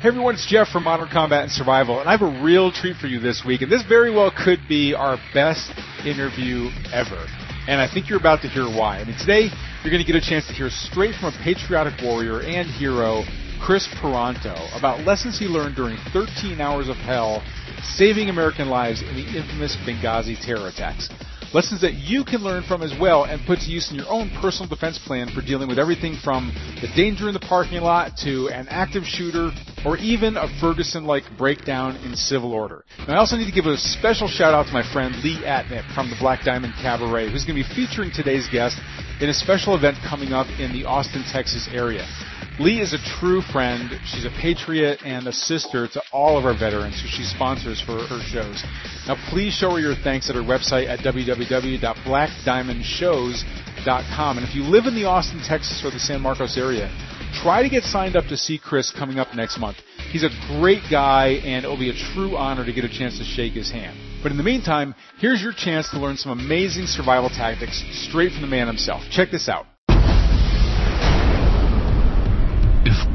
Hey everyone, it's Jeff from Modern Combat and Survival, and I have a real treat for you this week, and this very well could be our best interview ever. And I think you're about to hear why. I mean, today you're going to get a chance to hear straight from a patriotic warrior and hero, Chris Paronto, about lessons he learned during 13 hours of hell, saving American lives in the infamous Benghazi terror attacks. Lessons that you can learn from as well and put to use in your own personal defense plan for dealing with everything from the danger in the parking lot to an active shooter or even a Ferguson-like breakdown in civil order. Now, I also need to give a special shout out to my friend Lee Atnip from the Black Diamond Cabaret, who's going to be featuring today's guest in a special event coming up in the Austin, Texas area. Lee is a true friend. She's a patriot and a sister to all of our veterans who she sponsors for her shows. Now, please show her your thanks at her website at www.blackdiamondshows.com. And if you live in the Austin, Texas or the San Marcos area, try to get signed up to see Chris coming up next month. He's a great guy, and it will be a true honor to get a chance to shake his hand. But in the meantime, here's your chance to learn some amazing survival tactics straight from the man himself. Check this out.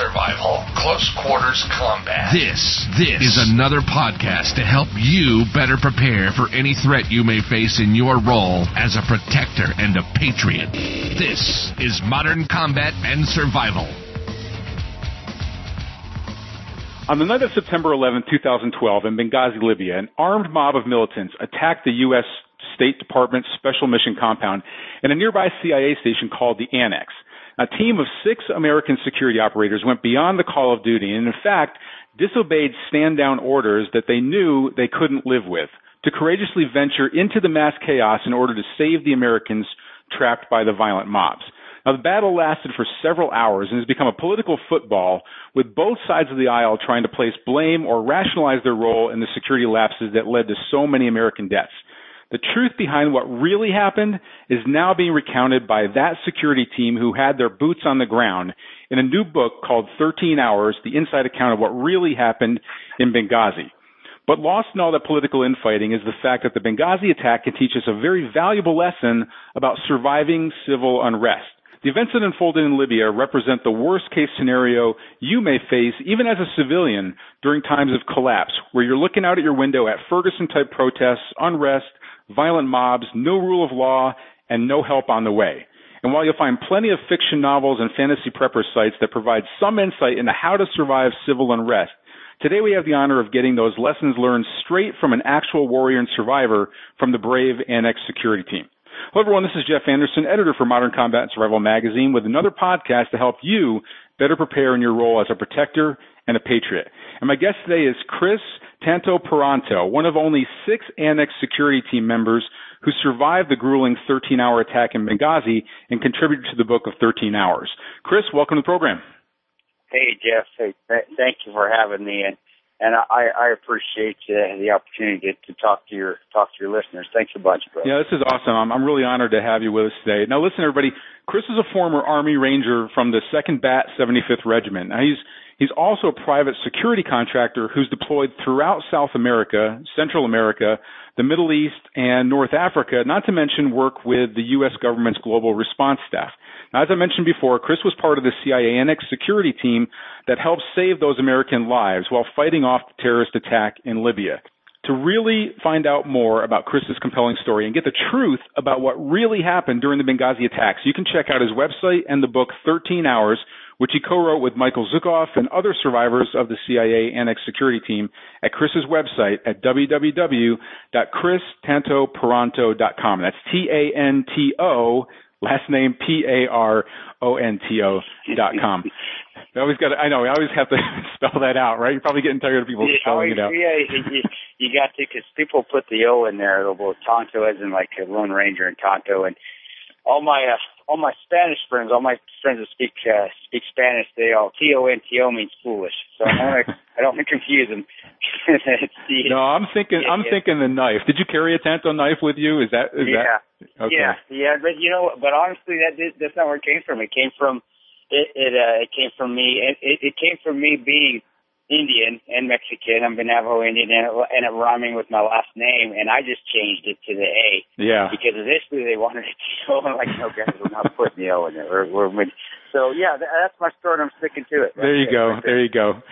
Survival, close quarters combat. This, this is another podcast to help you better prepare for any threat you may face in your role as a protector and a patriot. This is Modern Combat and Survival. On the night of September 11, 2012, in Benghazi, Libya, an armed mob of militants attacked the U.S. State Department Special Mission Compound and a nearby CIA station called the Annex. A team of six American security operators went beyond the call of duty and, in fact, disobeyed stand down orders that they knew they couldn't live with to courageously venture into the mass chaos in order to save the Americans trapped by the violent mobs. Now, the battle lasted for several hours and has become a political football with both sides of the aisle trying to place blame or rationalize their role in the security lapses that led to so many American deaths. The truth behind what really happened is now being recounted by that security team who had their boots on the ground in a new book called 13 Hours, the inside account of what really happened in Benghazi. But lost in all that political infighting is the fact that the Benghazi attack can teach us a very valuable lesson about surviving civil unrest. The events that unfolded in Libya represent the worst case scenario you may face even as a civilian during times of collapse, where you're looking out at your window at Ferguson type protests, unrest, violent mobs, no rule of law, and no help on the way. And while you'll find plenty of fiction novels and fantasy prepper sites that provide some insight into how to survive civil unrest, today we have the honor of getting those lessons learned straight from an actual warrior and survivor from the brave Annex security team. Hello everyone, this is Jeff Anderson, editor for Modern Combat and Survival magazine with another podcast to help you better prepare in your role as a protector and a patriot. And my guest today is Chris Tanto Paronto, one of only six Annex security team members who survived the grueling 13 hour attack in Benghazi and contributed to the book of 13 Hours. Chris, welcome to the program. Hey, Jeff. Hey, th- thank you for having me. And, and I, I appreciate uh, the opportunity to, to talk to your talk to your listeners. Thanks a bunch, bro. Yeah, this is awesome. I'm, I'm really honored to have you with us today. Now, listen, everybody. Chris is a former Army Ranger from the Second Bat 75th Regiment. Now, he's He's also a private security contractor who's deployed throughout South America, Central America, the Middle East, and North Africa, not to mention work with the U.S. government's global response staff. Now, as I mentioned before, Chris was part of the CIA Annex security team that helped save those American lives while fighting off the terrorist attack in Libya. To really find out more about Chris's compelling story and get the truth about what really happened during the Benghazi attacks, you can check out his website and the book 13 Hours, which he co-wrote with Michael Zuckoff and other survivors of the CIA Annex security team at Chris's website at www.christantoparonto.com. That's T-A-N-T-O, last name P-A-R-O-N-T-O dot com. I always got. I know. I always have to spell that out, right? You're probably getting tired of people spelling always, it out. Yeah, you, you got to because people put the O in there. The little Tonto as in like a Lone Ranger and Tonto, and all my uh, all my Spanish friends, all my friends that speak uh, speak Spanish, they all T O N T O means foolish. So I don't wanna, I don't want to confuse them. the, no, I'm thinking yeah, I'm yeah. thinking the knife. Did you carry a tanto knife with you? Is that is yeah. that okay. Yeah, yeah, but you know, but honestly that that's not where it came from. It came from it it uh, it came from me it, it it came from me being Indian and Mexican. I'm Navajo Indian, and it, and it rhyming with my last name, and I just changed it to the A. Yeah. Because initially they wanted it to go, I'm like, no, guys, we're not putting the O in there. We're, we're, so yeah, that's my story. I'm sticking to it. There you go. There you go.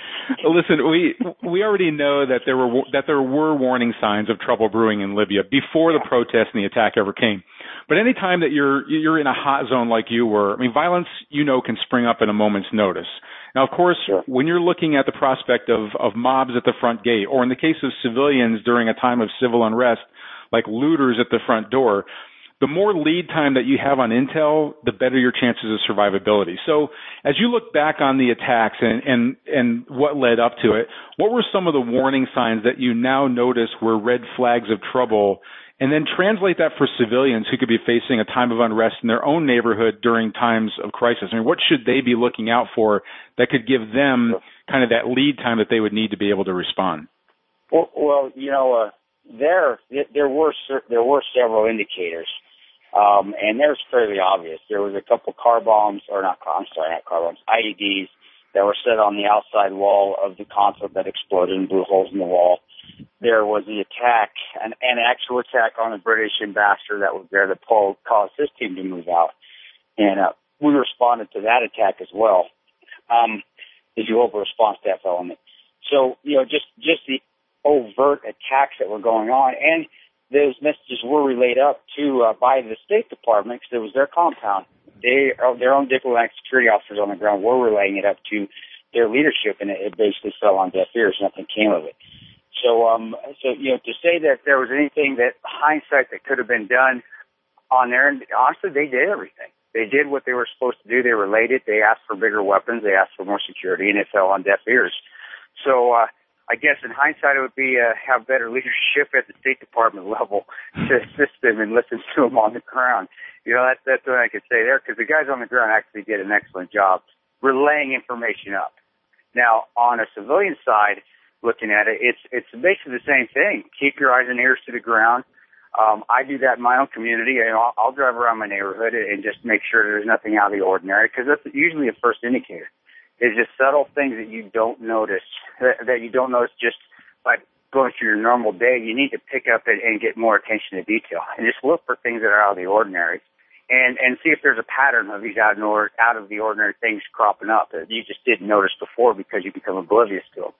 Listen, we we already know that there were that there were warning signs of trouble brewing in Libya before the protest and the attack ever came. But any time that you're you're in a hot zone like you were, I mean, violence you know can spring up at a moment's notice. Now, of course, sure. when you're looking at the prospect of, of mobs at the front gate, or in the case of civilians during a time of civil unrest, like looters at the front door, the more lead time that you have on intel, the better your chances of survivability. So, as you look back on the attacks and, and, and what led up to it, what were some of the warning signs that you now notice were red flags of trouble and then translate that for civilians who could be facing a time of unrest in their own neighborhood during times of crisis. I mean, what should they be looking out for that could give them kind of that lead time that they would need to be able to respond? Well, well you know, uh, there there were there were several indicators, um, and there's fairly obvious. There was a couple car bombs, or not car, I'm sorry, not car bombs, IEDs that were set on the outside wall of the consulate that exploded and blew holes in the wall there was the attack, an, an actual attack on the British ambassador that was there that Paul caused his team to move out. And uh, we responded to that attack as well. Um, you a response to that element. So, you know, just, just the overt attacks that were going on and those messages were relayed up to, uh, by the State Department because it was their compound. They, uh, their own diplomatic security officers on the ground were relaying it up to their leadership and it, it basically fell on deaf ears. Nothing came of it. So, um, so you know, to say that there was anything that hindsight that could have been done on there, and honestly, they did everything. They did what they were supposed to do. They relayed. They asked for bigger weapons. They asked for more security, and it fell on deaf ears. So, uh, I guess in hindsight, it would be uh, have better leadership at the State Department level to assist them and listen to them on the ground. You know, that's that's what I could say there because the guys on the ground actually did an excellent job relaying information up. Now, on a civilian side, looking at it. It's it's basically the same thing. Keep your eyes and ears to the ground. Um, I do that in my own community, and I'll, I'll drive around my neighborhood and just make sure there's nothing out of the ordinary because that's usually a first indicator. Is just subtle things that you don't notice that, that you don't notice just by going through your normal day. You need to pick up and, and get more attention to detail and just look for things that are out of the ordinary and and see if there's a pattern of these out of, out of the ordinary things cropping up that you just didn't notice before because you become oblivious to them.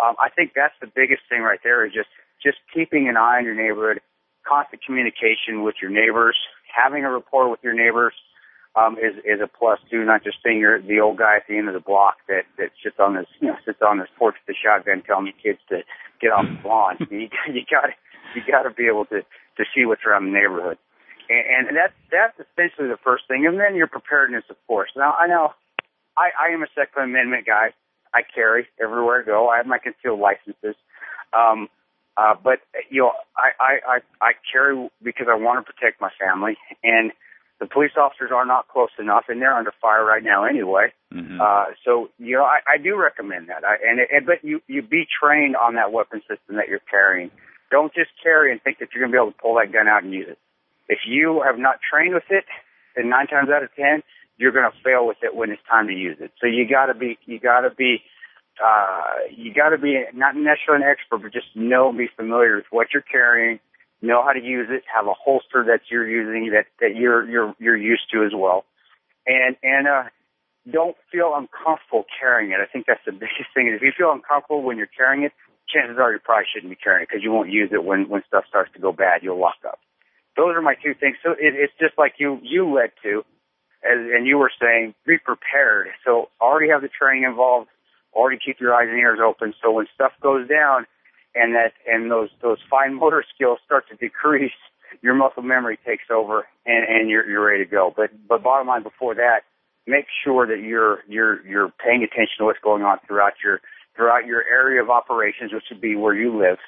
Um, I think that's the biggest thing right there is just just keeping an eye on your neighborhood, constant communication with your neighbors, having a rapport with your neighbors um, is is a plus too. Not just being your, the old guy at the end of the block that that sits on this you know sits on this porch with the shotgun telling you kids to get off the lawn. you you got you got to be able to to see what's around the neighborhood, and, and that's that's essentially the first thing. And then your preparedness, of course. Now I know I I am a Second Amendment guy. I carry everywhere I go. I have my concealed licenses. Um, uh, but you know, I, I, I, I carry because I want to protect my family and the police officers are not close enough and they're under fire right now anyway. Mm-hmm. Uh, so, you know, I, I do recommend that. I, and, and, but you, you be trained on that weapon system that you're carrying. Don't just carry and think that you're going to be able to pull that gun out and use it. If you have not trained with it, then nine times out of ten, you're going to fail with it when it's time to use it. So you got to be, you got to be, uh, you got to be not necessarily an expert, but just know, be familiar with what you're carrying, know how to use it, have a holster that you're using that that you're you're you're used to as well, and and uh, don't feel uncomfortable carrying it. I think that's the biggest thing. Is if you feel uncomfortable when you're carrying it, chances are you probably shouldn't be carrying it because you won't use it when when stuff starts to go bad. You'll lock up. Those are my two things. So it, it's just like you you led to as, and you were saying, be prepared. So already have the training involved, already keep your eyes and ears open. So when stuff goes down and that, and those, those fine motor skills start to decrease, your muscle memory takes over and, and you're, you're ready to go. But, but bottom line before that, make sure that you're, you're, you're paying attention to what's going on throughout your, throughout your area of operations, which would be where you live.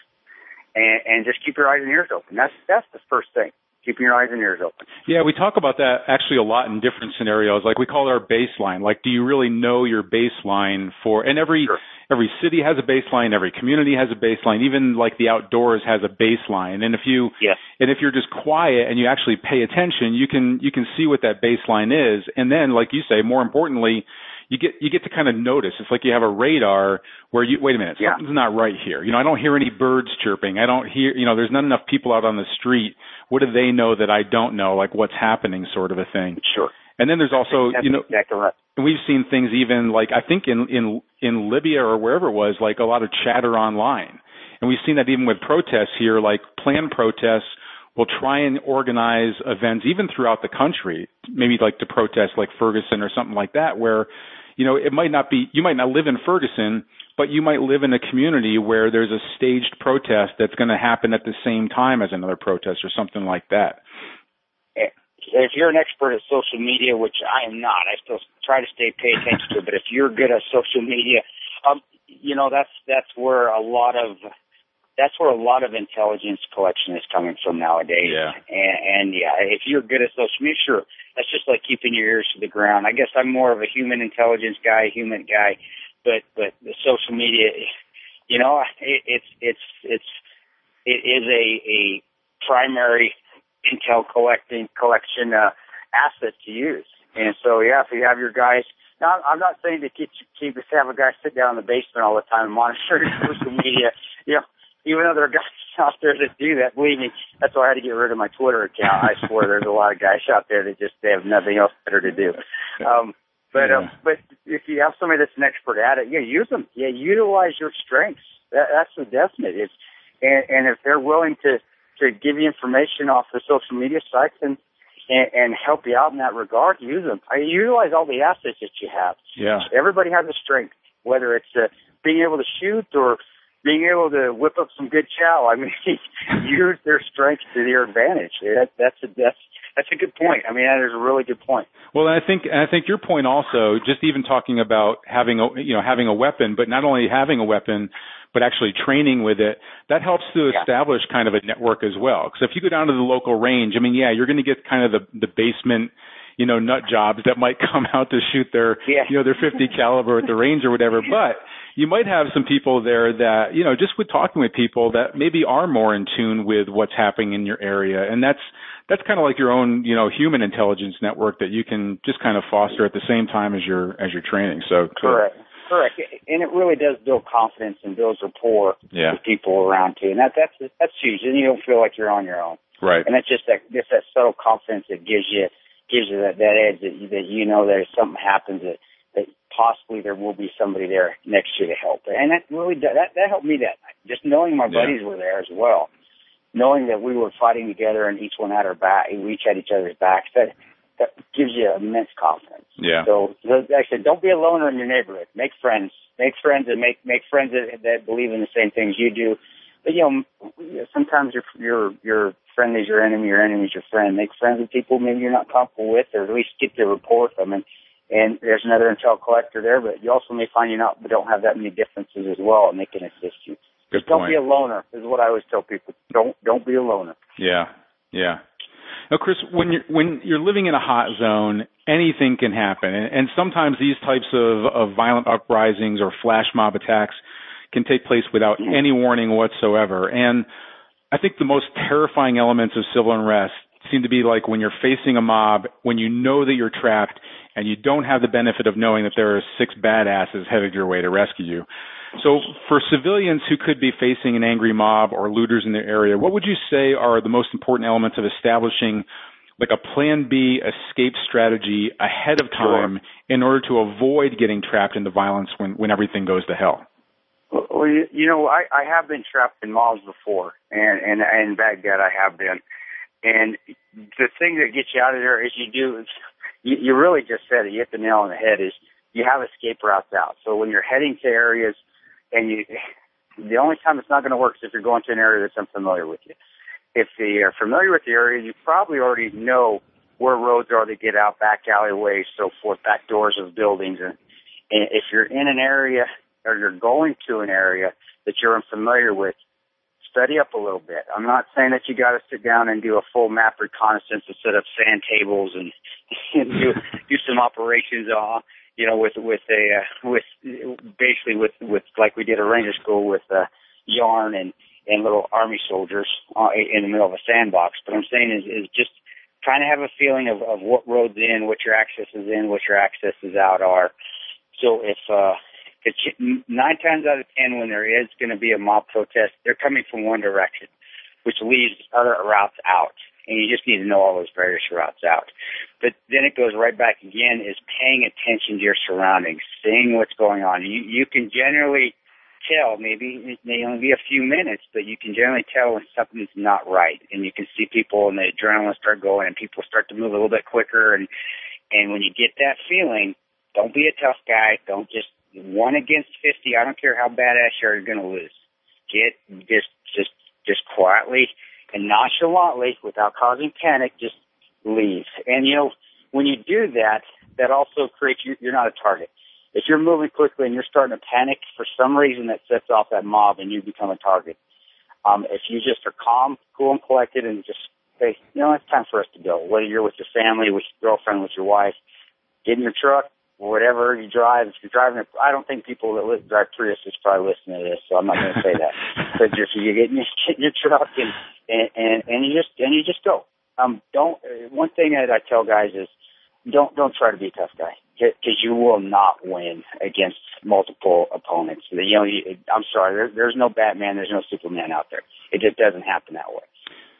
And, and just keep your eyes and ears open. That's, that's the first thing keeping your eyes and ears open. Yeah, we talk about that actually a lot in different scenarios. Like we call it our baseline. Like, do you really know your baseline for? And every sure. every city has a baseline. Every community has a baseline. Even like the outdoors has a baseline. And if you yes. and if you're just quiet and you actually pay attention, you can you can see what that baseline is. And then, like you say, more importantly, you get you get to kind of notice. It's like you have a radar where you wait a minute, yeah. something's not right here. You know, I don't hear any birds chirping. I don't hear you know, there's not enough people out on the street. What do they know that I don't know? Like what's happening, sort of a thing. Sure. And then there's also That's you know exactly right. we've seen things even like I think in in in Libya or wherever it was, like a lot of chatter online. And we've seen that even with protests here, like planned protests will try and organize events even throughout the country, maybe like to protest like Ferguson or something like that, where, you know, it might not be, you might not live in Ferguson, but you might live in a community where there's a staged protest that's going to happen at the same time as another protest or something like that. If you're an expert at social media, which I am not, I still try to stay pay attention to it, but if you're good at social media, um, you know, that's, that's where a lot of, that's where a lot of intelligence collection is coming from nowadays. Yeah. And, and yeah, if you're good at social media, sure, that's just like keeping your ears to the ground. I guess I'm more of a human intelligence guy, human guy, but but the social media, you know, it, it's it's it's it is a a primary intel collecting collection uh, asset to use. And so yeah, if you have your guys. Now, I'm not saying to keep keep have a guy sit down in the basement all the time and monitor social media. You know, even though there are guys out there that do that, believe me, that's why I had to get rid of my Twitter account. I swear there's a lot of guys out there that just they have nothing else better to do. Um, but yeah. um, but if you have somebody that's an expert at it, yeah, use them. Yeah, utilize your strengths. That, that's the definite. It's, and and if they're willing to to give you information off the social media sites and and, and help you out in that regard, use them. I utilize all the assets that you have. Yeah. Everybody has a strength, whether it's uh, being able to shoot or being able to whip up some good chow. I mean, use their strength to their advantage. That, that's a that's that's a good point. I mean, that is a really good point. Well, and I think and I think your point also, just even talking about having a you know having a weapon, but not only having a weapon, but actually training with it, that helps to Yeah. establish kind of a network as well. Because if you go down to the local range, I mean, yeah, you're going to get kind of the the basement, you know, nut jobs that might come out to shoot their Yeah. you know their 50 caliber at the range or whatever, but you might have some people there that you know just with talking with people that maybe are more in tune with what's happening in your area, and that's that's kind of like your own you know human intelligence network that you can just kind of foster at the same time as your as your training. So Correct. Correct. And it really does build confidence and builds rapport Yeah. with people around too. And that that's that's huge. And you don't feel like you're on your own. Right. And that's just that just that subtle confidence that gives you gives you that, that edge that you, that you know that if something happens that that possibly there will be somebody there next to you to help. And that really that that helped me that night. Just knowing my Yeah. buddies were there as well, knowing that we were fighting together and each one had our back, we each had each other's backs. That that gives you immense confidence. Yeah. So, like I said, don't be a loner in your neighborhood. Make friends. Make friends and make make friends that, that believe in the same things you do. But you know, sometimes your your your friend is your enemy. Your enemy is your friend. Make friends with people maybe you're not comfortable with, or at least get the rapport from them. And there's another intel collector there, but you also may find you not don't have that many differences as well, and they can assist you. Good Just don't be a loner. Is what I always tell people. Don't don't be a loner. Yeah, yeah. Now, Chris, when you're when you're living in a hot zone, anything can happen, and, and sometimes these types of, of violent uprisings or flash mob attacks can take place without mm-hmm. any warning whatsoever. And I think the most terrifying elements of civil unrest seem to be like when you're facing a mob, when you know that you're trapped, and you don't have the benefit of knowing that there are six badasses headed your way to rescue you. So for civilians who could be facing an angry mob or looters in their area, what would you say are the most important elements of establishing like a plan B escape strategy ahead of time in order to avoid getting trapped into violence when, when everything goes to hell? Well, you, you know, I, I have been trapped in mobs before, and and and in Baghdad I have been. And the thing that gets you out of there is you do. You, you really just said it. You hit the nail on the head. Is you have escape routes out. So when you're heading to areas, and you, the only time it's not going to work is if you're going to an area that's unfamiliar with you. If you're familiar with the area, you probably already know where roads are to get out, back alleyways, so forth, back doors of buildings, and, and if you're in an area or you're going to an area that you're unfamiliar with, study up a little bit. I'm not saying that you got to sit down and do a full map reconnaissance and set up sand tables and, and do do some operations on, you know, with with a uh, with basically with with like we did a ranger school with uh, yarn and and little army soldiers uh, in the middle of a sandbox. But I'm saying is is just kind of have a feeling of of what roads in, what your access is in, what your accesses out are. So if uh nine times out of ten, when there is going to be a mob protest, they're coming from one direction, which leaves other routes out. And you just need to know all those various routes out. But then it goes right back again is paying attention to your surroundings, seeing what's going on. You, you can generally tell, maybe it may only be a few minutes, but you can generally tell when something's not right. And you can see people and the adrenaline start going and people start to move a little bit quicker. And, and when you get that feeling, don't be a tough guy. Don't just one against 50. I don't care how badass you are, you're going to lose. Get just, just, just quietly and nonchalantly without causing panic, just leave. And you know, when you do that, that also creates you, you're not a target. If you're moving quickly and you're starting to panic for some reason that sets off that mob and you become a target. Um, if you just are calm, cool and collected and just say, you know, it's time for us to go. Whether you're with your family, with your girlfriend, with your wife, get in your truck, whatever you drive, if you're driving, a, I don't think people that live, drive Priuses probably listen to this, so I'm not going to say that. but just you get in your, get in your truck and, and and and you just and you just go. Um, don't. One thing that I tell guys is, don't don't try to be a tough guy because you will not win against multiple opponents. You know, you, I'm sorry, there, there's no Batman, there's no Superman out there. It just doesn't happen that way.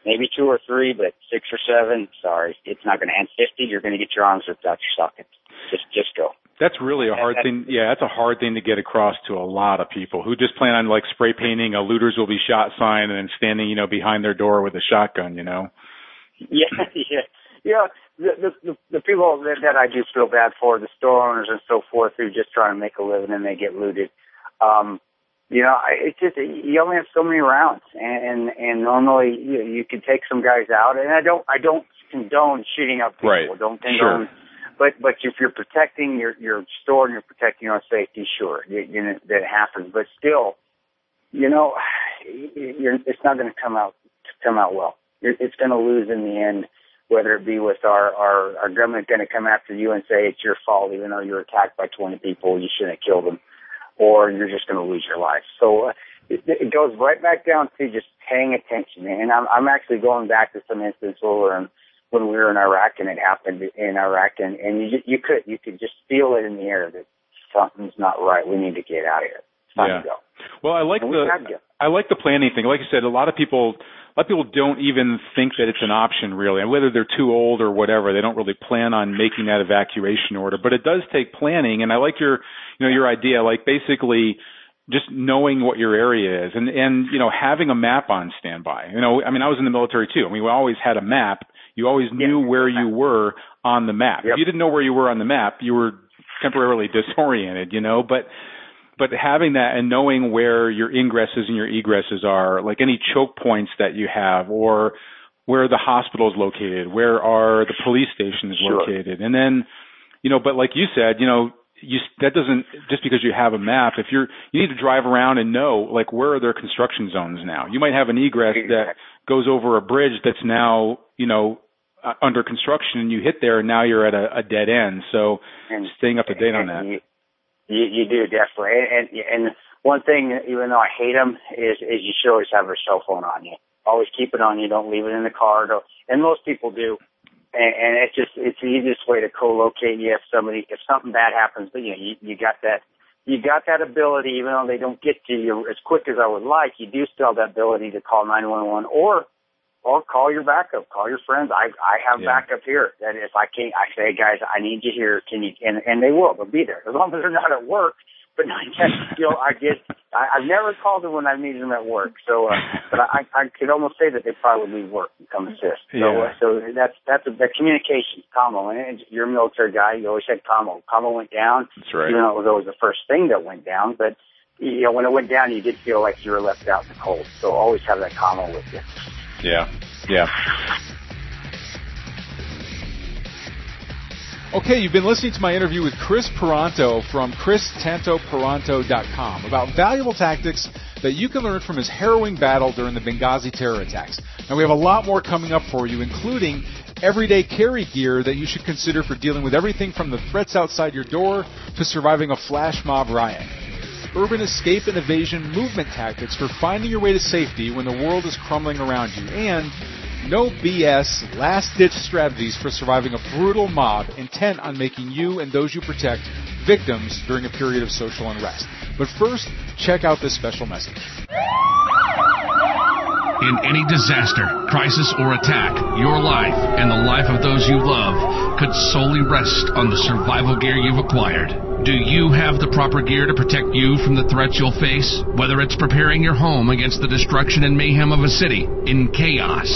Maybe two or three, but six or seven, sorry, it's not going to end 50. You're going to get your arms ripped out your sockets. Just, just go. That's really a hard thing. Yeah, that's a hard thing to get across to a lot of people who just plan on like spray painting a looters will be shot sign and then standing, you know, behind their door with a shotgun, you know. Yeah, yeah. Yeah, the, the the people that, that I do feel bad for, the store owners and so forth, who just try to make a living and they get looted. Um, you know, it's just you only have so many rounds, and and, and normally you, you can take some guys out. And I don't I don't condone shooting up people. Right. Don't condone. Sure but but if you're protecting your your store and you're protecting your safety, sure, you, you know, that happens. But still, you know, you're, it's not going to come out come out well. You're, it's going to lose in the end. Whether it be with our our, our government going to come after you and say it's your fault, even though you're attacked by 20 people, you shouldn't have killed them, or you're just going to lose your life. So uh, it, it goes right back down to just paying attention. And I'm I'm actually going back to some instances where when we were in Iraq and it happened in Iraq and, and you, you could, you could just feel it in the air that something's not right. We need to get out of here. It's time yeah. to go. Well, I like the, I like the planning thing. Like I said, a lot of people, a lot of people don't even think that it's an option really. And whether they're too old or whatever, they don't really plan on making that evacuation order, but it does take planning. And I like your, you know, your idea, like basically, just knowing what your area is and and you know having a map on standby you know i mean i was in the military too i mean we always had a map you always knew yeah. where you were on the map. Yep. If you didn't know where you were on the map, you were temporarily disoriented, you know, but but having that and knowing where your ingresses and your egresses are, like any choke points that you have or where the hospital is located, where are the police stations sure. located, and then, you know, but like you said, you know, you that doesn't just because you have a map. If you're you need to drive around and know like where are there construction zones now. You might have an egress that goes over a bridge that's now you know uh, under construction and you hit there and now you're at a, a dead end. So and, staying up to date on that. You, you, do definitely. And, and and one thing, even though I hate them, is is you should always have your cell phone on you. Always keep it on you. Don't leave it in the car. And most people do. And, and it's just it's the easiest way to co-locate you if somebody if something bad happens. But you know you, you got that you got that ability, even though they don't get to you as quick as I would like. You do still have that ability to call 911 or or call your backup, call your friends. I I have Yeah. backup here. That if I can't, I say, guys, I need you here. Can you? And and they will. They'll be there as long as they're not at work. But nine times, you know, I get. I, I've never called them when I needed them at work. So, uh, but I I could almost say that they probably leave work and come assist. So Yeah. uh, so that's that's a, that communication. Commo. And you're a military guy. You always said commo. Commo went down. That's right. Even though it was always the first thing that went down, but you know when it went down, you did feel like you were left out in the cold. So always have that commo with you. Yeah. Yeah. Okay, you've been listening to my interview with Chris Paronto from ChrisTantoParonto.com about valuable tactics that you can learn from his harrowing battle during the Benghazi terror attacks. Now we have a lot more coming up for you, including everyday carry gear that you should consider for dealing with everything from the threats outside your door to surviving a flash mob riot. Urban escape and evasion movement tactics for finding your way to safety when the world is crumbling around you, and no BS last ditch strategies for surviving a brutal mob intent on making you and those you protect victims during a period of social unrest. But first, check out this special message. In any disaster, crisis, or attack, your life and the life of those you love could solely rest on the survival gear you've acquired. Do you have the proper gear to protect you from the threats you'll face? Whether it's preparing your home against the destruction and mayhem of a city in chaos,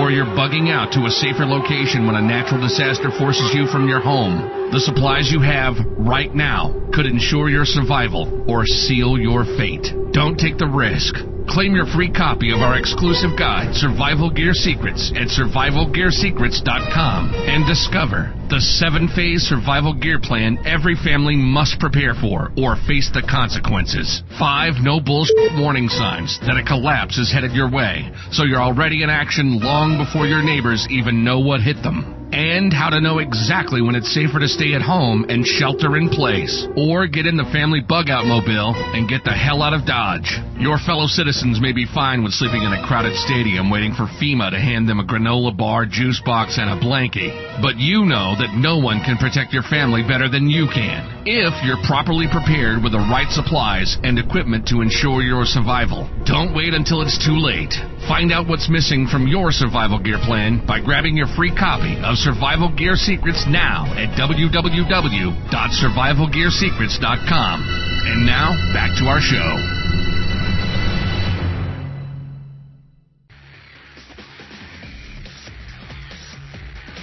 or you're bugging out to a safer location when a natural disaster forces you from your home, the supplies you have right now could ensure your survival or seal your fate. Don't take the risk. Claim your free copy of our exclusive guide, Survival Gear Secrets, at survivalgearsecrets.com and discover the seven phase survival gear plan every family must prepare for or face the consequences. Five no bullshit warning signs that a collapse is headed your way, so you're already in action long before your neighbors even know what hit them and how to know exactly when it's safer to stay at home and shelter in place, or get in the family bug out mobile and get the hell out of Dodge. Your fellow citizens may be fine with sleeping in a crowded stadium waiting for FEMA to hand them a granola bar, juice box, and a blankie, but you know that no one can protect your family better than you can if you're properly prepared with the right supplies and equipment to ensure your survival. Don't wait until it's too late. Find out what's missing from your survival gear plan by grabbing your free copy of Survival Gear Secrets now at www.survivalgearsecrets.com. And now, back to our show.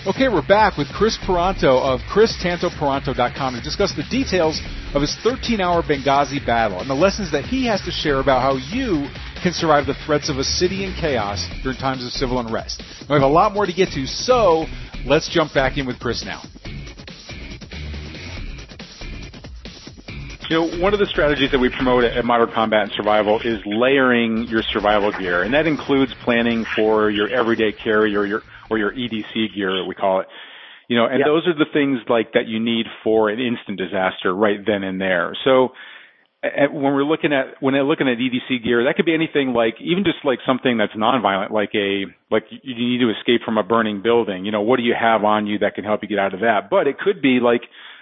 Okay, we're back with Chris Paronto of ChrisTantoParonto.com to discuss the details of his 13-hour Benghazi battle and the lessons that he has to share about how you can survive the threats of a city in chaos during times of civil unrest. We have a lot more to get to, so let's jump back in with Chris now. You know, one of the strategies that we promote at Modern Combat and Survival is layering your survival gear, and that includes planning for your everyday carry or your or your EDC gear, we call it. You know, and those are the things like that you need for an instant disaster right then and there. So when we're looking at when we're looking at EDC gear, that could be anything like even just like something that's nonviolent, like a like you need to escape from a burning building. You know, what do you have on you that can help you get out of that? But it could be like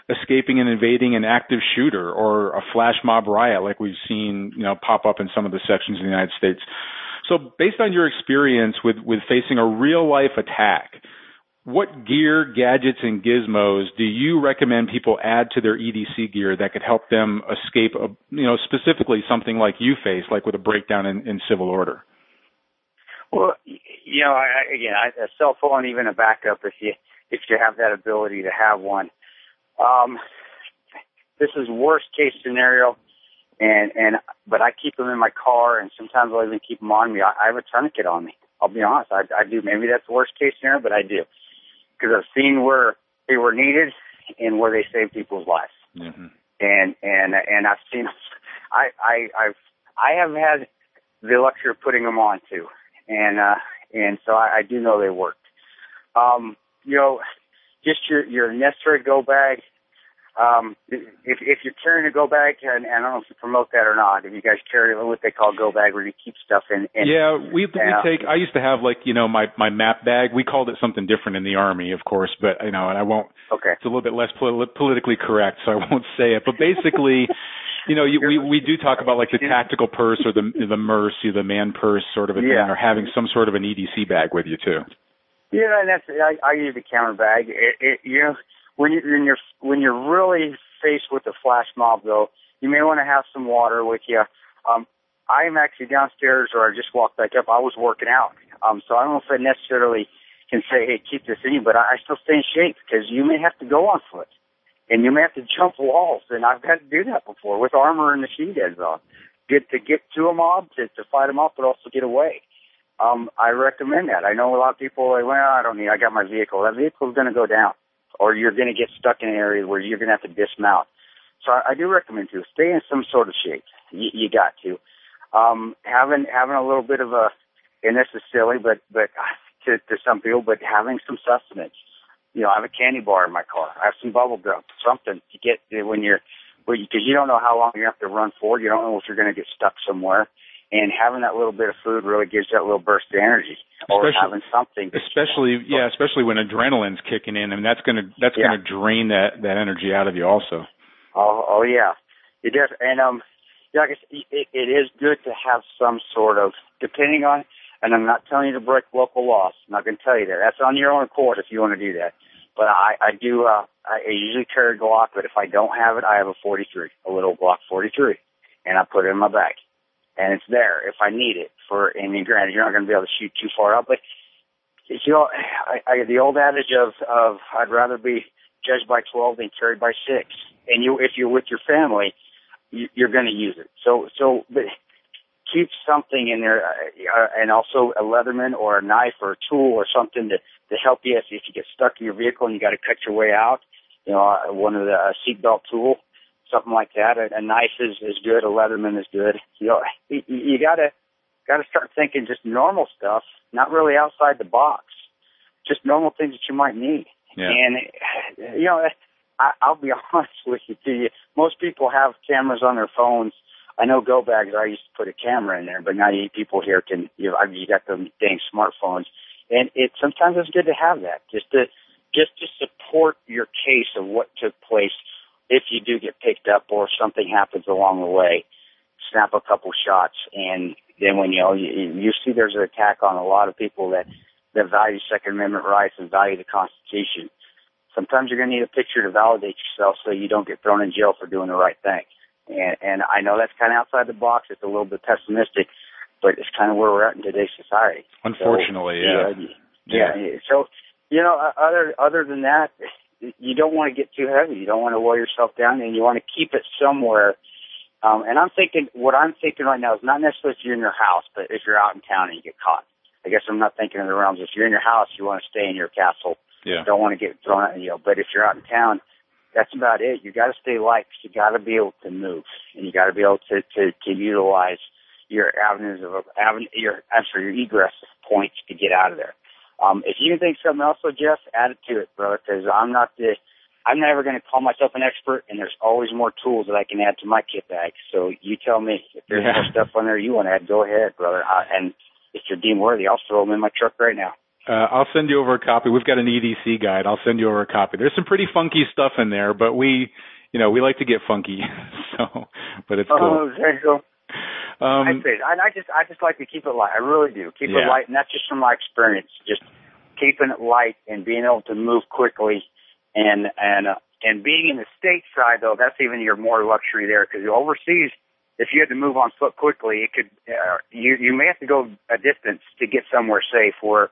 escaping and invading an active shooter or a flash mob riot, like we've seen you know pop up in some of the sections of the United States. So, based on your experience with with facing a real life attack, what gear, gadgets, and gizmos do you recommend people add to their EDC gear that could help them escape, a, you know, specifically something like you face, like with a breakdown in, in civil order? Well, you know, I, again, a cell phone, even a backup, if you if you have that ability to have one. Um, this is worst case scenario, and and but I keep them in my car, and sometimes I'll even keep them on me. I, I have a tourniquet on me. I'll be honest, I, I do. Maybe that's the worst case scenario, but I do because I've seen where they were needed and where they saved people's lives. Mm-hmm. And and and I've seen, I I I've I have had the luxury of putting them on too, and uh and so I, I do know they worked. Um, you know, just your your necessary go bag um, if if you're carrying a go bag, and, and I don't know if you promote that or not, if you guys carry what they call go bag, where you keep stuff in. in yeah, we we uh, take. I used to have like you know my my map bag. We called it something different in the army, of course, but you know, and I won't. Okay. It's a little bit less pol- politically correct, so I won't say it. But basically. you know, you, we we do talk about like the tactical purse or the the MERS, the man purse sort of a yeah. thing, or having some sort of an EDC bag with you too. Yeah, and that's I, I use the counter bag. It, it, you know, when you when you're when you're really faced with a flash mob, though, you may want to have some water with you. Um, I am actually downstairs, or I just walked back up. I was working out, um, so I don't know if I necessarily can say, "Hey, keep this in you," but I, I still stay in shape because you may have to go on foot, and you may have to jump walls, and I've had to do that before with armor and sheet heads on, get to get to a mob to, to fight them off, but also get away. Um, I recommend that. I know a lot of people are like, well, I don't need. I got my vehicle. That vehicle is going to go down or you're going to get stuck in an area where you're going to have to dismount. So I, I do recommend to stay in some sort of shape. You, you got to. Um, having having a little bit of a, and this is silly, but but to to some people, but having some sustenance. You know, I have a candy bar in my car. I have some bubble gum, something to get when you're, because you, you don't know how long you have to run for. You don't know if you're going to get stuck somewhere and having that little bit of food really gives that little burst of energy. Or especially, having something. Especially, yeah, especially when adrenaline's kicking in. I mean, that's gonna that's yeah. gonna drain that that energy out of you, also. Oh, oh yeah, it does. And um, yeah, I said, it, it is good to have some sort of, depending on. And I'm not telling you to break local laws. I'm not going to tell you that. That's on your own accord if you want to do that. But I, I do. Uh, I usually carry a Glock, but if I don't have it, I have a 43, a little Glock 43, and I put it in my bag and it's there if I need it. For I mean, granted, you're not going to be able to shoot too far out, but you know, I, I, the old adage of of I'd rather be judged by 12 than carried by six. And you, if you're with your family, you, you're going to use it. So, so, but keep something in there, uh, and also a Leatherman or a knife or a tool or something to to help you if, if you get stuck in your vehicle and you got to cut your way out. You know, uh, one of the uh, seatbelt tool something like that. A, a knife is is good. A Leatherman is good. You know, you, you gotta gotta start thinking just normal stuff, not really outside the box, just normal things that you might need. Yeah. And you know, I, I'll be honest with you. To you, most people have cameras on their phones. I know go bags. I used to put a camera in there, but now you people here can you know, you got them dang smartphones, and it sometimes it's good to have that just to just to support your case of what took place if you do get picked up or something happens along the way, snap a couple shots, and then when you know you, you see there's an attack on a lot of people that that value Second Amendment rights and value the Constitution. Sometimes you're going to need a picture to validate yourself so you don't get thrown in jail for doing the right thing. And, and I know that's kind of outside the box. It's a little bit pessimistic, but it's kind of where we're at in today's society. Unfortunately, so, yeah. yeah. yeah. So, you know, other other than that, you don't want to get too heavy. You don't want to wear yourself down, and you want to keep it somewhere. Um, and I'm thinking, what I'm thinking right now is not necessarily if you're in your house, but if you're out in town and you get caught. I guess I'm not thinking in the realms. If you're in your house, you want to stay in your castle. Yeah. Don't want to get thrown out. You know, but if you're out in town, that's about it. You got to stay light. Cause you got to be able to move, and you got to be able to to to utilize your avenues of avenue your I'm sorry your egress points to get out of there. Um, if you can think something else, though, Jeff, add it to it, brother, because I'm not the, I'm never going to call myself an expert, and there's always more tools that I can add to my kit bag. So you tell me if there's yeah. more stuff on there you want to add, go ahead, brother. Uh, and if you're deemed worthy, I'll throw them in my truck right now. Uh, I'll send you over a copy. We've got an EDC guide. I'll send you over a copy. There's some pretty funky stuff in there, but we, you know, we like to get funky. So, but it's cool. Oh, there you go. Um, I say, I, I just, I just like to keep it light. I really do. Keep Yeah. it light, and that's just from my experience. Just keeping it light and being able to move quickly, and and uh, and being in the stateside though, that's even your more luxury there because overseas, if you had to move on foot quickly, it could uh, you you may have to go a distance to get somewhere safe. Where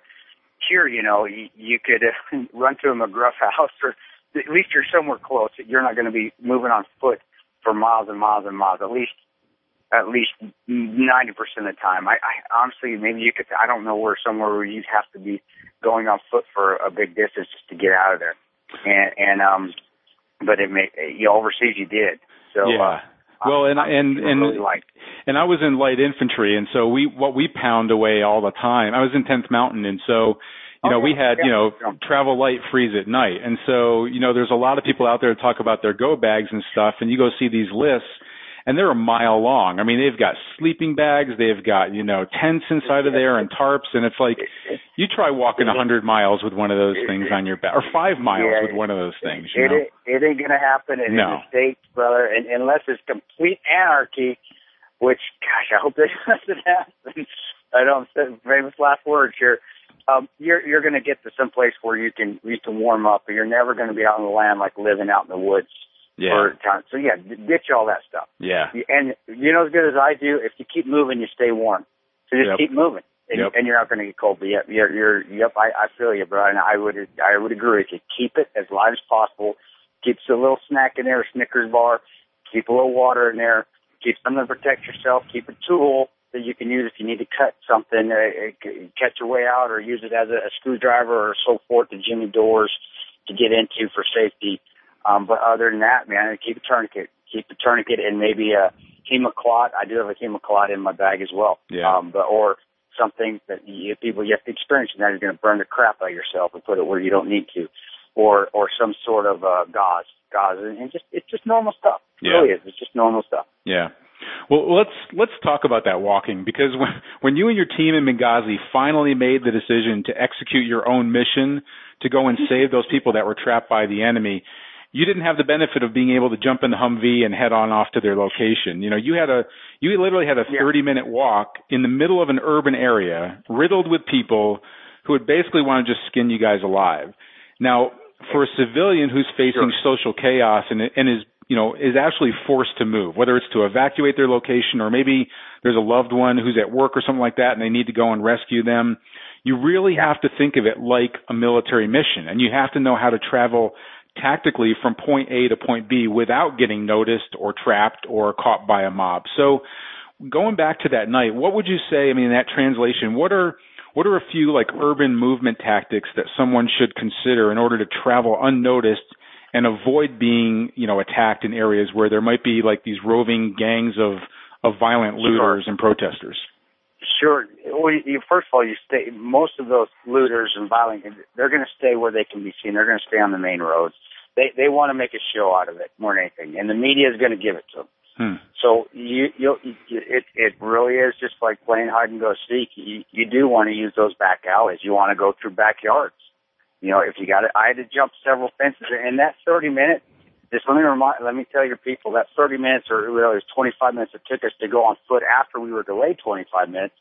here, you know, you, you could uh, run to a McGruff house, or at least you're somewhere close. You're not going to be moving on foot for miles and miles and miles. At least at least ninety percent of the time. I, I honestly maybe you could I don't know where somewhere where you'd have to be going on foot for a big distance just to get out of there. And and um but it may you overseas you did. So yeah. uh Well, and I'm, and and really light. and I was in light infantry, and so we what we pound away all the time. I was in 10th Mountain, and so you know we had you know travel light freeze at night, and so you know there's a lot of people out there talk about their go bags and stuff, and you go see these lists. And they're a mile long. I mean, they've got sleeping bags, they've got, you know, tents inside of there and tarps, and it's like, you try walking a hundred miles with one of those things on your back, or five miles Yeah, with one of those things, you It know? ain't, it ain't gonna happen in, No. the states, brother, and, unless it's complete anarchy. Which, gosh, I hope that doesn't happen. I don't say famous last words here. Um, you're you're gonna get to some place where you can you can warm up, but you're never gonna be out on the land like living out in the woods Yeah. time. So yeah, ditch all that stuff. Yeah. And you know as good as I do, if you keep moving, you stay warm. So just Yep. keep moving, and, Yep. and you're not going to get cold. But yep, you're, you're, yep, I, I feel you, bro. And I would, I would agree with you. Keep it as light as possible. Keep a little snack in there, a Snickers bar. Keep a little water in there. Keep something to protect yourself. Keep a tool that you can use if you need to cut something, uh, uh, catch your way out, or use it as a, a screwdriver or so forth to jimmy doors to get into for safety. Um, but other than that, man, keep a tourniquet. Keep a tourniquet and maybe a Hemoclot. I do have a Hemoclot in my bag as well. Yeah. Um, but or something that you, people you have to experience, and that is going to burn the crap out of yourself and put it where you don't need to, or or some sort of uh, gauze, gauze, and, and just it's just normal stuff. It Yeah. really is. It's just normal stuff. Yeah. Well, let's let's talk about that walking because when when you and your team in Benghazi finally made the decision to execute your own mission to go and save those people that were trapped by the enemy, you didn't have the benefit of being able to jump in the Humvee and head on off to their location. You know, you had a you literally had a Yeah. 30 minute walk in the middle of an urban area riddled with people who would basically want to just skin you guys alive. Now, for a civilian who's facing social chaos and and is you know is actually forced to move, whether it's to evacuate their location or maybe there's a loved one who's at work or something like that and they need to go and rescue them, you really have to think of it like a military mission and you have to know how to travel tactically from point A to point B without getting noticed or trapped or caught by a mob. So going back to that night, what would you say, I mean, that translation, what are what are a few like urban movement tactics that someone should consider in order to travel unnoticed and avoid being, you know, attacked in areas where there might be like these roving gangs of of violent looters and protesters? Sure. Well, you, first of all, you stay. Most of those looters and violent, they're going to stay where they can be seen. They're going to stay on the main roads. They they want to make a show out of it more than anything, and the media is going to give it to them. Hmm. So you you it it really is just like playing hide and go seek. You you do want to use those back alleys. You want to go through backyards. You know, if you got it, I had to jump several fences, and that 30 minutes. Just let me remind, let me tell your people that 30 minutes, or really, it was 25 minutes it took us to go on foot after we were delayed 25 minutes.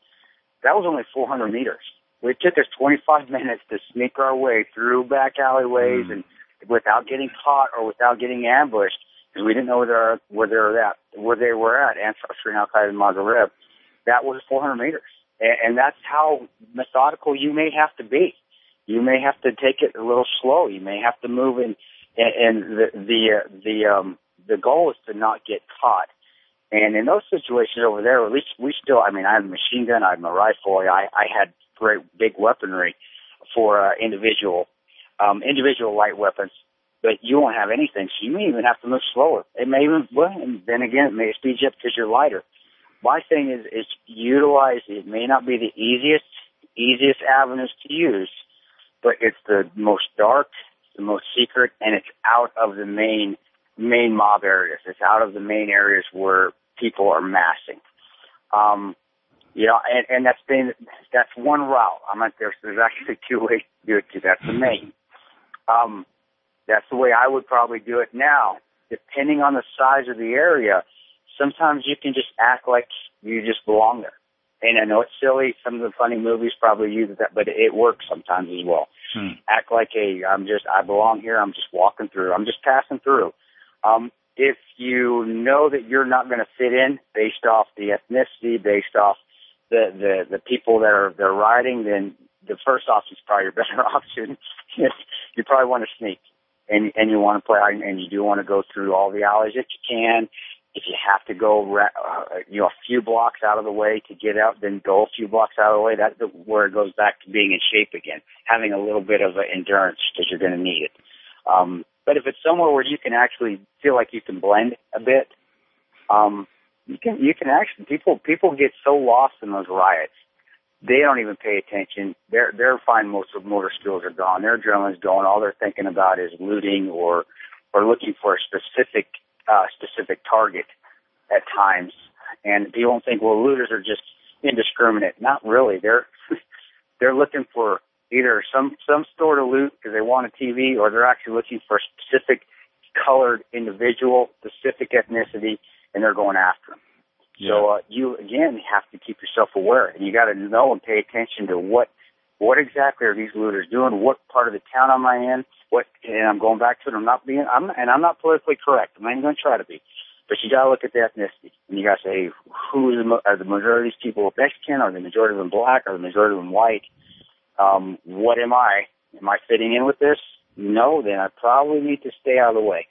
That was only 400 meters. It took us 25 minutes to sneak our way through back alleyways mm. and without getting caught or without getting ambushed because we didn't know where they were, where they were at, where they were at, Ansar and Al Qaeda and Maghreb. That was 400 meters, and, and that's how methodical you may have to be. You may have to take it a little slow. You may have to move in, and, and the the uh, the um the goal is to not get caught. And in those situations over there, at least we still, I mean, I had a machine gun, I had my rifle, I, I had great big weaponry for uh, individual, um, individual light weapons, but you won't have anything, so you may even have to move slower. It may even, well, and then again, it may speed you up because you're lighter. My thing is, is utilize, it may not be the easiest, easiest avenues to use, but it's the most dark, the most secret, and it's out of the main, main mob areas. It's out of the main areas where people are massing. Um, you know, and, and that's been, that's one route. I'm not, there's, there's actually two ways to do it too. That's the main. Um, that's the way I would probably do it now. Depending on the size of the area, sometimes you can just act like you just belong there. And I know it's silly. Some of the funny movies probably use that, but it works sometimes as well. Hmm. Act like, hey, I'm just, I belong here. I'm just walking through. I'm just passing through. Um, if you know that you're not going to fit in based off the ethnicity, based off the, the, the people that are, they're riding, then the first option is probably your better option. you probably want to sneak and, and you want to play, and you do want to go through all the alleys if you can. If you have to go, uh, you know, a few blocks out of the way to get out, then go a few blocks out of the way. That's the, where it goes back to being in shape again, having a little bit of endurance because you're going to need it. Um, but if it's somewhere where you can actually feel like you can blend a bit, um, you can you can actually people people get so lost in those riots, they don't even pay attention. Their their fine most of motor skills are gone. Their adrenaline's going. All they're thinking about is looting or or looking for a specific uh, specific target at times. And people think, well, looters are just indiscriminate. Not really. They're they're looking for either some some store to loot because they want a TV, or they're actually looking for a specific colored individual, specific ethnicity, and they're going after them. So uh, you again have to keep yourself aware, and you got to know and pay attention to what what exactly are these looters doing? What part of the town am I in? What and I'm going back to it. I'm not being I'm and I'm not politically correct. I'm not even going to try to be. But you got to look at the ethnicity, and you got to say who is the, are the majority of these people Mexican? Are the majority of them black? Are the majority of them white? Um, what am I? Am I fitting in with this? No, then I probably need to stay out of the way.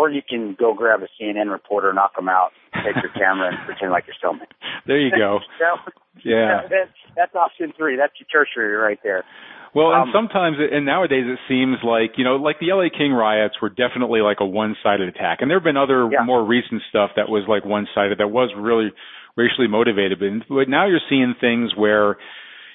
Or you can go grab a CNN reporter, knock them out, take your camera, and pretend like you're filming. There you go. that, Yeah. that, that's option three. That's your tertiary right there. Well, and um, sometimes, and nowadays it seems like, you know, like the LA King riots were definitely like a one-sided attack. And there have been other yeah. more recent stuff that was like one-sided that was really racially motivated. But, But now you're seeing things where,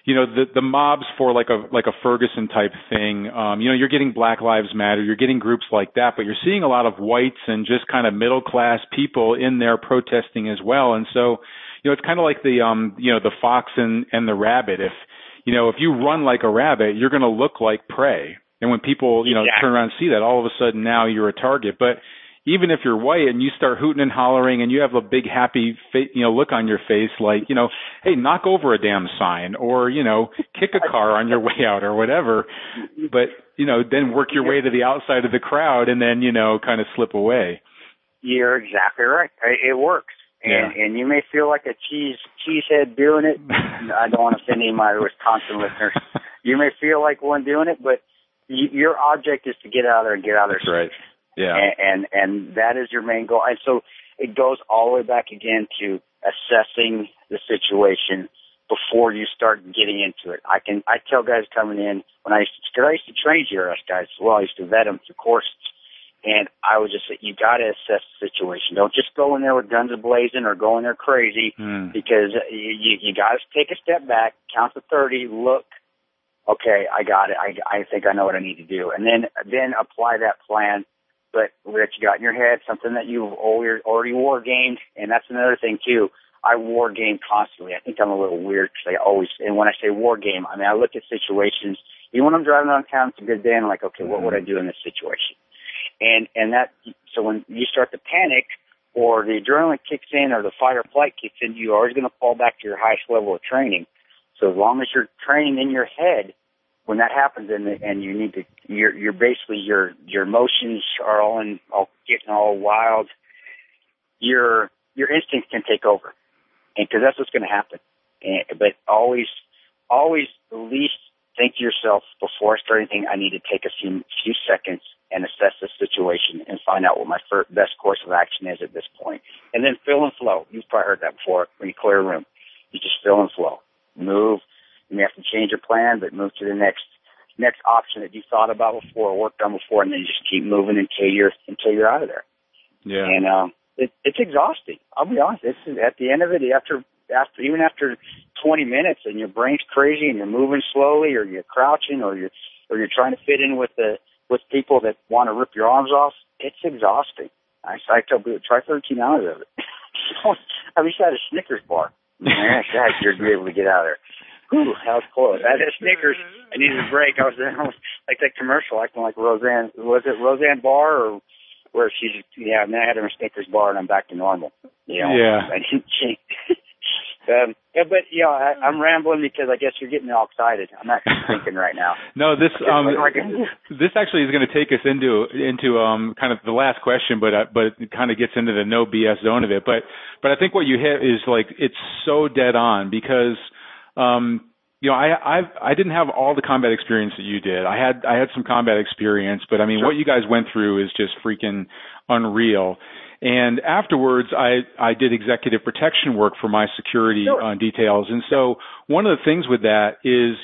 you know, the, the mobs for like a, like a Ferguson type thing, um, you know, you're getting Black Lives Matter, you're getting groups like that, but you're seeing a lot of whites and just kind of middle class people in there protesting as well. And so, you know, it's kind of like the, um, you know, the fox and, and the rabbit. If, you know, if you run like a rabbit, you're going to look like prey. And when people, you know, exactly. turn around and see that, all of a sudden now you're a target. But even if you're white and you start hooting and hollering and you have a big happy fa- you know look on your face like you know hey knock over a damn sign or you know kick a car on your way out or whatever but you know then work your way to the outside of the crowd and then you know kind of slip away you're exactly right it works and yeah. and you may feel like a cheese cheesehead doing it. I don't want to offend any of my Wisconsin listeners. You may feel like one doing it, but you, your object is to get out of there and get out of there. That's right. Yeah. And, and and that is your main goal. And so it goes all the way back again to assessing the situation before you start getting into it. I can I tell guys coming in when I used to, cause I used to train GRS guys as well. I used to vet them through courses and I would just say, you got to assess the situation. Don't just go in there with guns blazing or go in there crazy mm. because you, you, you got to take a step back, count to 30, look, okay, I got it. I, I think I know what I need to do. And then, then apply that plan, but that you got in your head, something that you've already, already war gamed. And that's another thing too. I war game constantly. I think I'm a little weird because I always, and when I say war game, I mean, I look at situations, even when I'm driving around town, it's a good day, and I'm like, okay, what would I do in this situation? And, and that, so when you start to panic or the adrenaline kicks in or the fight or flight kicks in, you're always going to fall back to your highest level of training. So as long as you're training in your head, when that happens and and you need to you're you're basically your your emotions are all in all getting all wild your your instincts can take over and because that's what's going to happen and, but always always at least think to yourself before I start anything I need to take a few few seconds and assess the situation and find out what my first, best course of action is at this point. And then fill and flow. You've probably heard that before when you clear a room. You just fill and flow. Move. You may have to change your plan, but move to the next next option that you thought about before or worked on before, and then you just keep moving until you're until you're out of there. Yeah. And um, it, it's exhausting. I'll be honest. It's at the end of it, after after even after 20 minutes, and your brain's crazy, and you're moving slowly, or you're crouching, or you're or you're trying to fit in with the with people that want to rip your arms off, it's exhausting. I, I tell people, try 13 hours of it. I wish I had a Snickers bar. Man, God, you'd be able to get out of there. Whew, that was close. I had a Snickers. I needed a break. I was, I was like that commercial, acting like Roseanne. Was it Roseanne Barr or where she's, yeah, and then I had her Snickers bar and I'm back to normal. You know, yeah. I didn't change. Um, yeah, but yeah, I, I'm rambling because I guess you're getting all excited. I'm not thinking right now. no, this um, this actually is going to take us into into um kind of the last question, but uh, but it kind of gets into the no BS zone of it. But but I think what you hit is like it's so dead on because um you know, I I I didn't have all the combat experience that you did. I had I had some combat experience, but I mean, sure. what you guys went through is just freaking unreal. And afterwards, I, I did executive protection work for my security sure. uh, details. And so one of the things with that is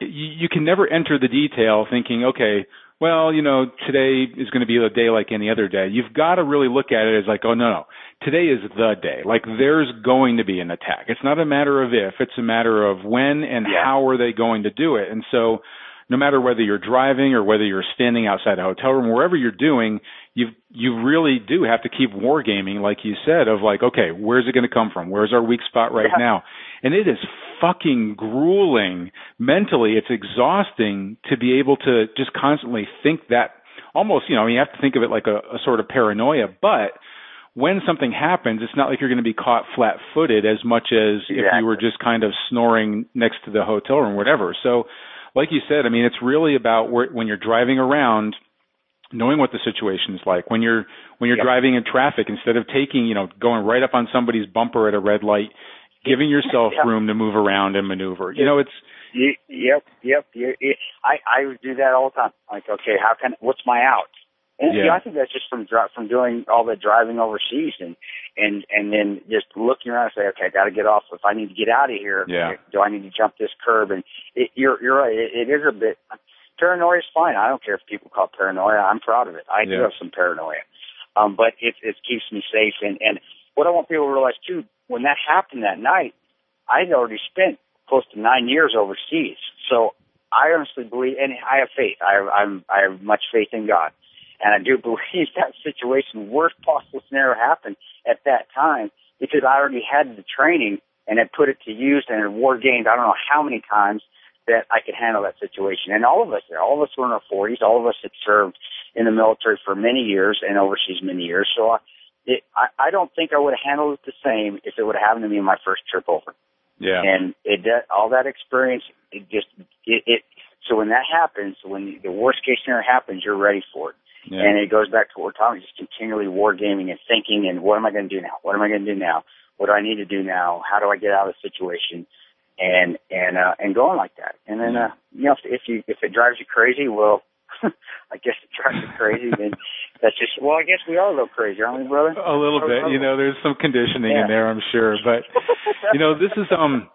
you, you can never enter the detail thinking, okay, well, you know, today is going to be a day like any other day. You've got to really look at it as like, oh no, no, today is the day. Like there's going to be an attack. It's not a matter of if, it's a matter of when and yeah. how are they going to do it. And so no matter whether you're driving or whether you're standing outside a hotel room, wherever you're doing, you you really do have to keep wargaming, like you said, of like, okay, where's it going to come from? Where's our weak spot right yeah. now? And it is fucking grueling mentally. It's exhausting to be able to just constantly think that almost, you know, you have to think of it like a, a sort of paranoia, but when something happens, it's not like you're going to be caught flat footed as much as exactly. if you were just kind of snoring next to the hotel room, whatever. So, like you said, I mean, it's really about where, when you're driving around, knowing what the situation is like when you're when you're yep. driving in traffic instead of taking you know going right up on somebody's bumper at a red light giving yourself yep. room to move around and maneuver you know it's yep yep you, I I do that all the time like okay how can what's my out And Yeah. you know, I think that's just from dri- from doing all the driving overseas and and and then just looking around and say, okay, I got to get off. If I need to get out of here, Yeah. do I need to jump this curb? And it, you're you're right. It, it is a bit paranoia is fine. I don't care if people call it paranoia. I'm proud of it. I do have some paranoia, um, but it it keeps me safe. And and what I want people to realize too, when that happened that night, I'd already spent close to nine years overseas. So I honestly believe, and I have faith. I I'm I have much faith in God, and I do believe that situation, worst possible scenario, happened at that time because I already had the training and had put it to use and had war gamed. I don't know how many times that I could handle that situation. And all of us there, all of us were in our 40s. All of us had served in the military for many years and overseas many years. So I, it, I, I don't think I would have handled it the same if it would have happened to me in my first trip over. Yeah. And it all that experience, it just it, it. So when that happens, when the worst case scenario happens, you're ready for it. yeah. And it goes back to what we're talking, just continually wargaming and thinking and what am I going to do now? What am I going to do now? What do I need to do now? How do I get out of the situation? And and uh, and going like that. And then uh, you know, if, if you if it drives you crazy, well, I guess it drives you crazy. Then well, I guess we are a little crazy, aren't we, brother? A little bit, you know. There's some conditioning Yeah. in there, I'm sure, but you know, this is um.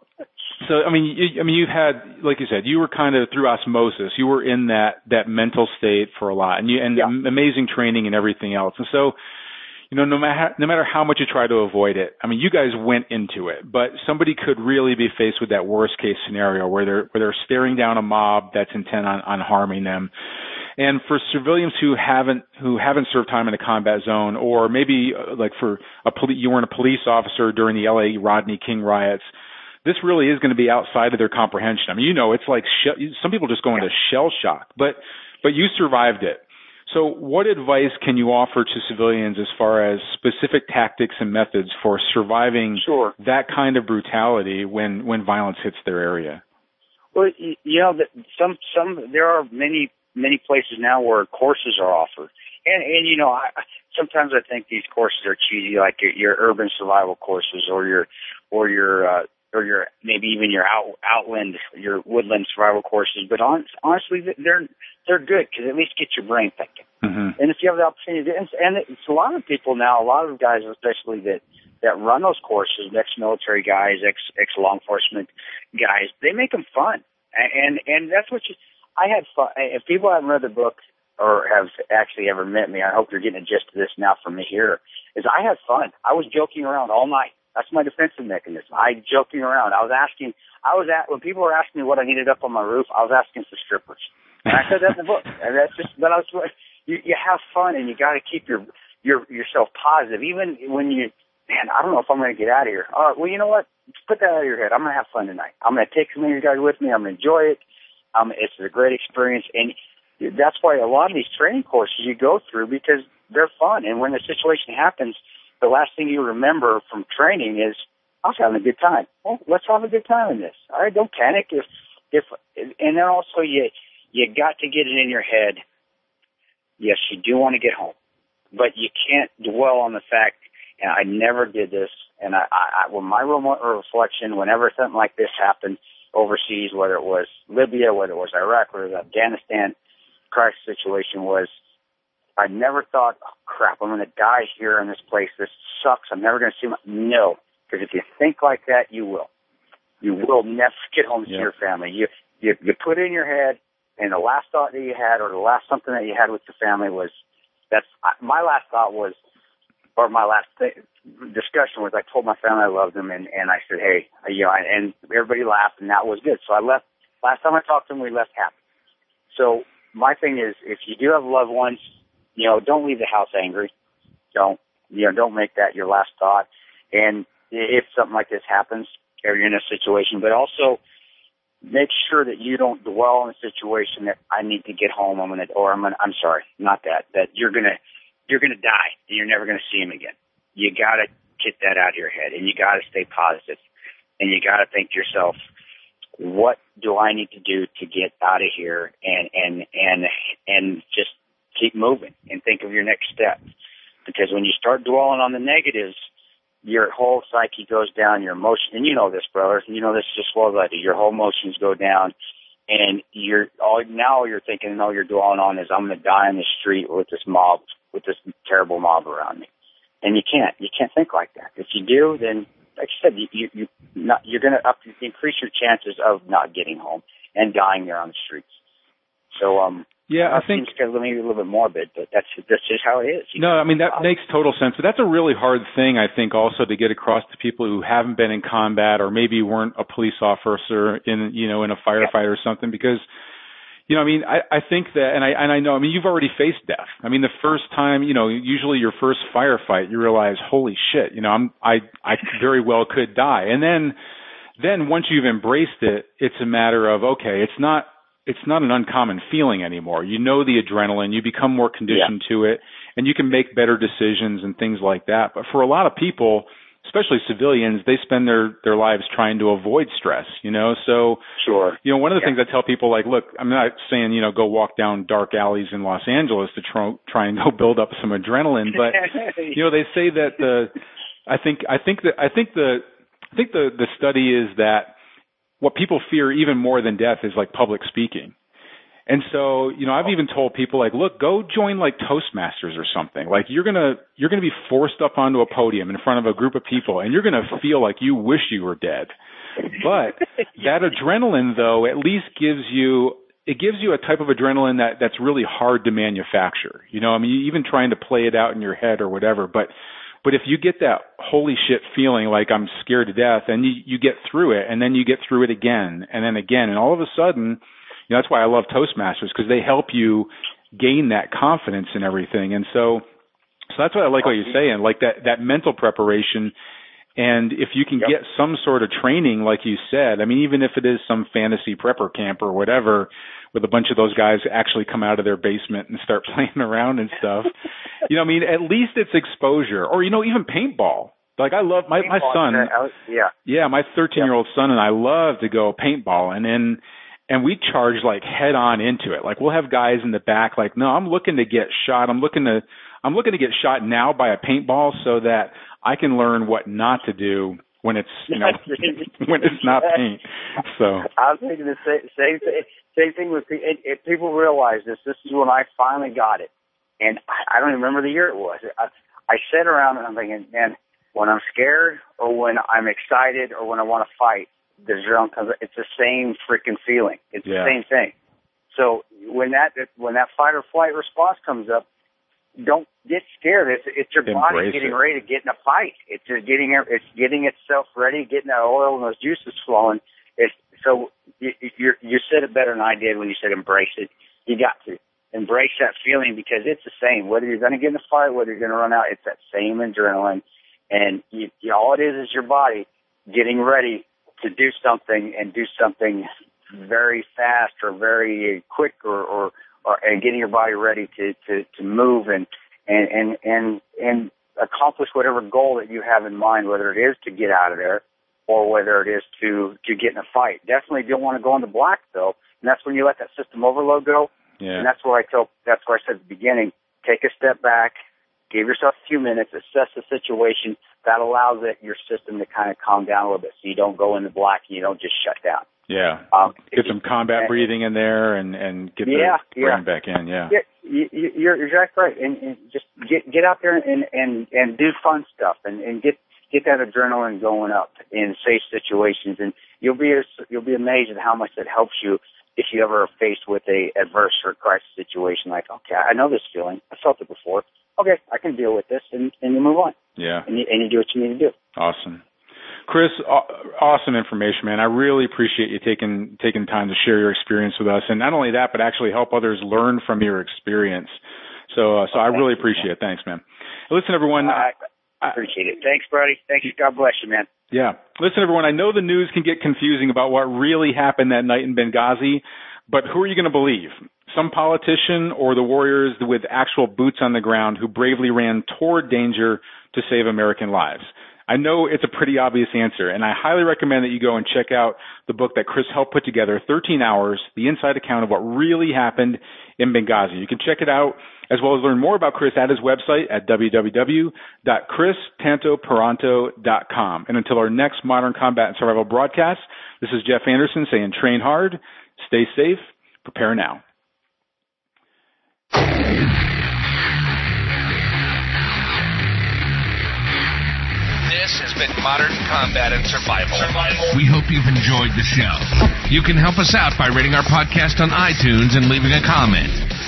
So I mean, you, I mean, you've had, like you said, you were kind of through osmosis. You were in that that mental state for a lot, and you and Yeah. amazing training and everything else. And so, you know, no matter no matter how much you try to avoid it, I mean, you guys went into it. But somebody could really be faced with that worst case scenario where they're where they're staring down a mob that's intent on on harming them. And for civilians who haven't who haven't served time in a combat zone, or maybe uh, like for a poli- you weren't a police officer during the L.A. Rodney King riots, this really is going to be outside of their comprehension. I mean, you know, it's like she- some people just go into shell shock, but but you survived it. So, what advice can you offer to civilians as far as specific tactics and methods for surviving Sure. that kind of brutality when when violence hits their area? Well, you, know, some some there are many many places now where courses are offered, and and you know, I, sometimes I think these courses are cheesy, like your, your urban survival courses or your or your uh, or your maybe even your out, outland your woodland survival courses. But on, honestly, they're they're good because at least get your brain thinking. Mm-hmm. And if you have the opportunity, to, and, and it's a lot of people now, a lot of guys, especially that that run those courses, ex-military guys, ex ex law enforcement guys, they make them fun, and and, and that's what you. I had fun. If people haven't read the book or have actually ever met me, I hope you're getting a gist of this now from me here. Is I had fun. I was joking around all night. That's my defensive mechanism. I joking around. I was asking. I was at when people were asking me what I needed up on my roof. I was asking for strippers. And I said that in the book. And that's just. But I was. You you have fun and you got to keep your your yourself positive, even when you. Man, I don't know if I'm going to get out of here. All right. Well, you know what? Put that out of your head. I'm going to have fun tonight. I'm going to take some of you guys with me. I'm going to enjoy it. Um, it's a great experience, and that's why a lot of these training courses you go through because they're fun. And when the situation happens, the last thing you remember from training is I was having a good time. Well, let's have a good time in this. All right, don't panic. If if and then also you you got to get it in your head. Yes, you do want to get home, but you can't dwell on the fact. And I never did this. And I, I, I when my reflection, whenever something like this happened overseas, whether it was Libya, whether it was Iraq, whether it was Afghanistan, crisis situation was I never thought, oh, crap, I'm going to die here in this place. This sucks. I'm never going to see my. No, because if you think like that, you will. You will never get home to Yeah. your family. You, you you put it in your head, and the last thought that you had, or the last something that you had with your family was, that's I- my last thought was, or my last th- discussion was, I told my family I loved them, and and I said, hey, uh, you know, and everybody laughed, and that was good. So I left. Last time I talked to them, we left happy. So my thing is, if you do have loved ones, you know, don't leave the house angry. Don't, you know, don't make that your last thought. And if something like this happens, or you're in a situation, but also make sure that you don't dwell on a situation that I need to get home. I'm gonna, or I'm gonna, I'm sorry, not that, that you're gonna, you're gonna die and you're never gonna see him again. You gotta get that out of your head and you gotta stay positive and you gotta think to yourself, what do I need to do to get out of here and, and, and, and just keep moving and think of your next step. Because when you start dwelling on the negatives, your whole psyche goes down, your emotion, and you know this, brother, you know this just well do. Your whole emotions go down, and you're all now you're thinking, and all you're dwelling on is I'm going to die in the street with this mob, with this terrible mob around me, and you can't, you can't think like that. If you do, then like I said, you you, you not, you're going to up increase your chances of not getting home and dying there on the streets. So um, yeah, I think seems maybe a little bit morbid, but that's that's just how it is. You no, know? I mean that makes total sense. But that's a really hard thing, I think, also to get across to people who haven't been in combat or maybe weren't a police officer in you know in a firefight yeah. or something because. You know, I mean, I, I think that, and I and I know, I mean, you've already faced death. I mean, the first time, you know, usually your first firefight, you realize, holy shit, you know, I'm, I, I very well could die, and then, then once you've embraced it, it's a matter of okay, it's not it's not an uncommon feeling anymore. You know the adrenaline, you become more conditioned yeah. to it, and you can make better decisions and things like that. But for a lot of people, especially civilians, they spend their their lives trying to avoid stress, you know. So sure. You know, one of the yeah. things I tell people like, look, I'm not saying, you know, go walk down dark alleys in Los Angeles to try try and go build up some adrenaline, but you know, they say that the I think I think that I think the I think the the study is that what people fear even more than death is like public speaking. And so, you know, I've even told people like, look, go join like Toastmasters or something. Like you're going to you're going to be forced up onto a podium in front of a group of people and you're going to feel like you wish you were dead. But that adrenaline though at least gives you it gives you a type of adrenaline that that's really hard to manufacture. You know, I mean, even trying to play it out in your head or whatever, but but if you get that holy shit feeling like I'm scared to death, and you, you get through it, and then you get through it again, and then again, and all of a sudden, you know, that's why I love Toastmasters because they help you gain that confidence and everything. And so, so that's what I like what you're saying, like that that mental preparation. And if you can yep. get some sort of training, like you said, I mean, even if it is some fantasy prepper camp or whatever, with a bunch of those guys actually come out of their basement and start playing around and stuff. you know, I mean, at least it's exposure, or you know, even paintball. Like I love my my son. Yeah. Yeah, my 13 year old son and I love to go paintball, and and we charge like head on into it. Like we'll have guys in the back like, no, I'm looking to get shot. I'm looking to I'm looking to get shot now by a paintball so that I can learn what not to do when it's you know when it's not paint. So I was thinking the same, same thing. Same thing with it, it, people realize this. This is when I finally got it, and I, I don't even remember the year it was. I, I sat around and I'm thinking, man, when I'm scared or when I'm excited or when I want to fight, the adrenaline comes. It's the same freaking feeling. It's yeah. the same thing. So when that when that fight or flight response comes up, don't get scared. It's it's your Embrace body getting it. ready to get in a fight. It's just getting it's getting itself ready, getting that oil and those juices flowing. It's so you you you said it better than I did when you said embrace it. You got to embrace that feeling because it's the same. Whether you're going to get in a fight, whether you're going to run out, it's that same adrenaline, and you, you, all it is is your body getting ready to do something and do something very fast or very quick or or or, and getting your body ready to, to, to move and, and, and, and, and accomplish whatever goal that you have in mind, whether it is to get out of there or whether it is to, to get in a fight. Definitely don't want to go into black though. And that's when you let that system overload go. Yeah. And that's where I tell, that's where I said at the beginning, take a step back, give yourself a few minutes, assess the situation. That allows it, your system to kind of calm down a little bit so you don't go into black and you don't just shut down. Yeah. Um, get some combat and, breathing in there and and get yeah, the brain yeah. back in. Yeah. yeah you, you're exactly right, and, and just get get out there and and and do fun stuff and and get get that adrenaline going up in safe situations, and you'll be you'll be amazed at how much that helps you if you ever are faced with a adverse or crisis situation. Like, okay, I know this feeling. I felt it before. Okay, I can deal with this, and and you move on. Yeah. And you, and you do what you need to do. Awesome. Chris, awesome information, man. I really appreciate you taking taking time to share your experience with us, and not only that, but actually help others learn from your experience. So, uh, so I really appreciate it. Thanks, man. Listen, everyone. I, I appreciate it. Thanks, Brody. Thank you. God bless you, man. Yeah. Listen, everyone. I know the news can get confusing about what really happened that night in Benghazi, but who are you going to believe? Some politician or the warriors with actual boots on the ground who bravely ran toward danger to save American lives? I know it's a pretty obvious answer, and I highly recommend that you go and check out the book that Chris helped put together, 13 Hours, the inside account of what really happened in Benghazi. You can check it out as well as learn more about Chris at his website at www.christantoparonto.com. And until our next Modern Combat and Survival broadcast, this is Jeff Anderson saying train hard, Stay safe. Prepare now. This has been Modern Combat and Survival. Survival. We hope you've enjoyed the show. You can help us out by rating our podcast on iTunes and leaving a comment.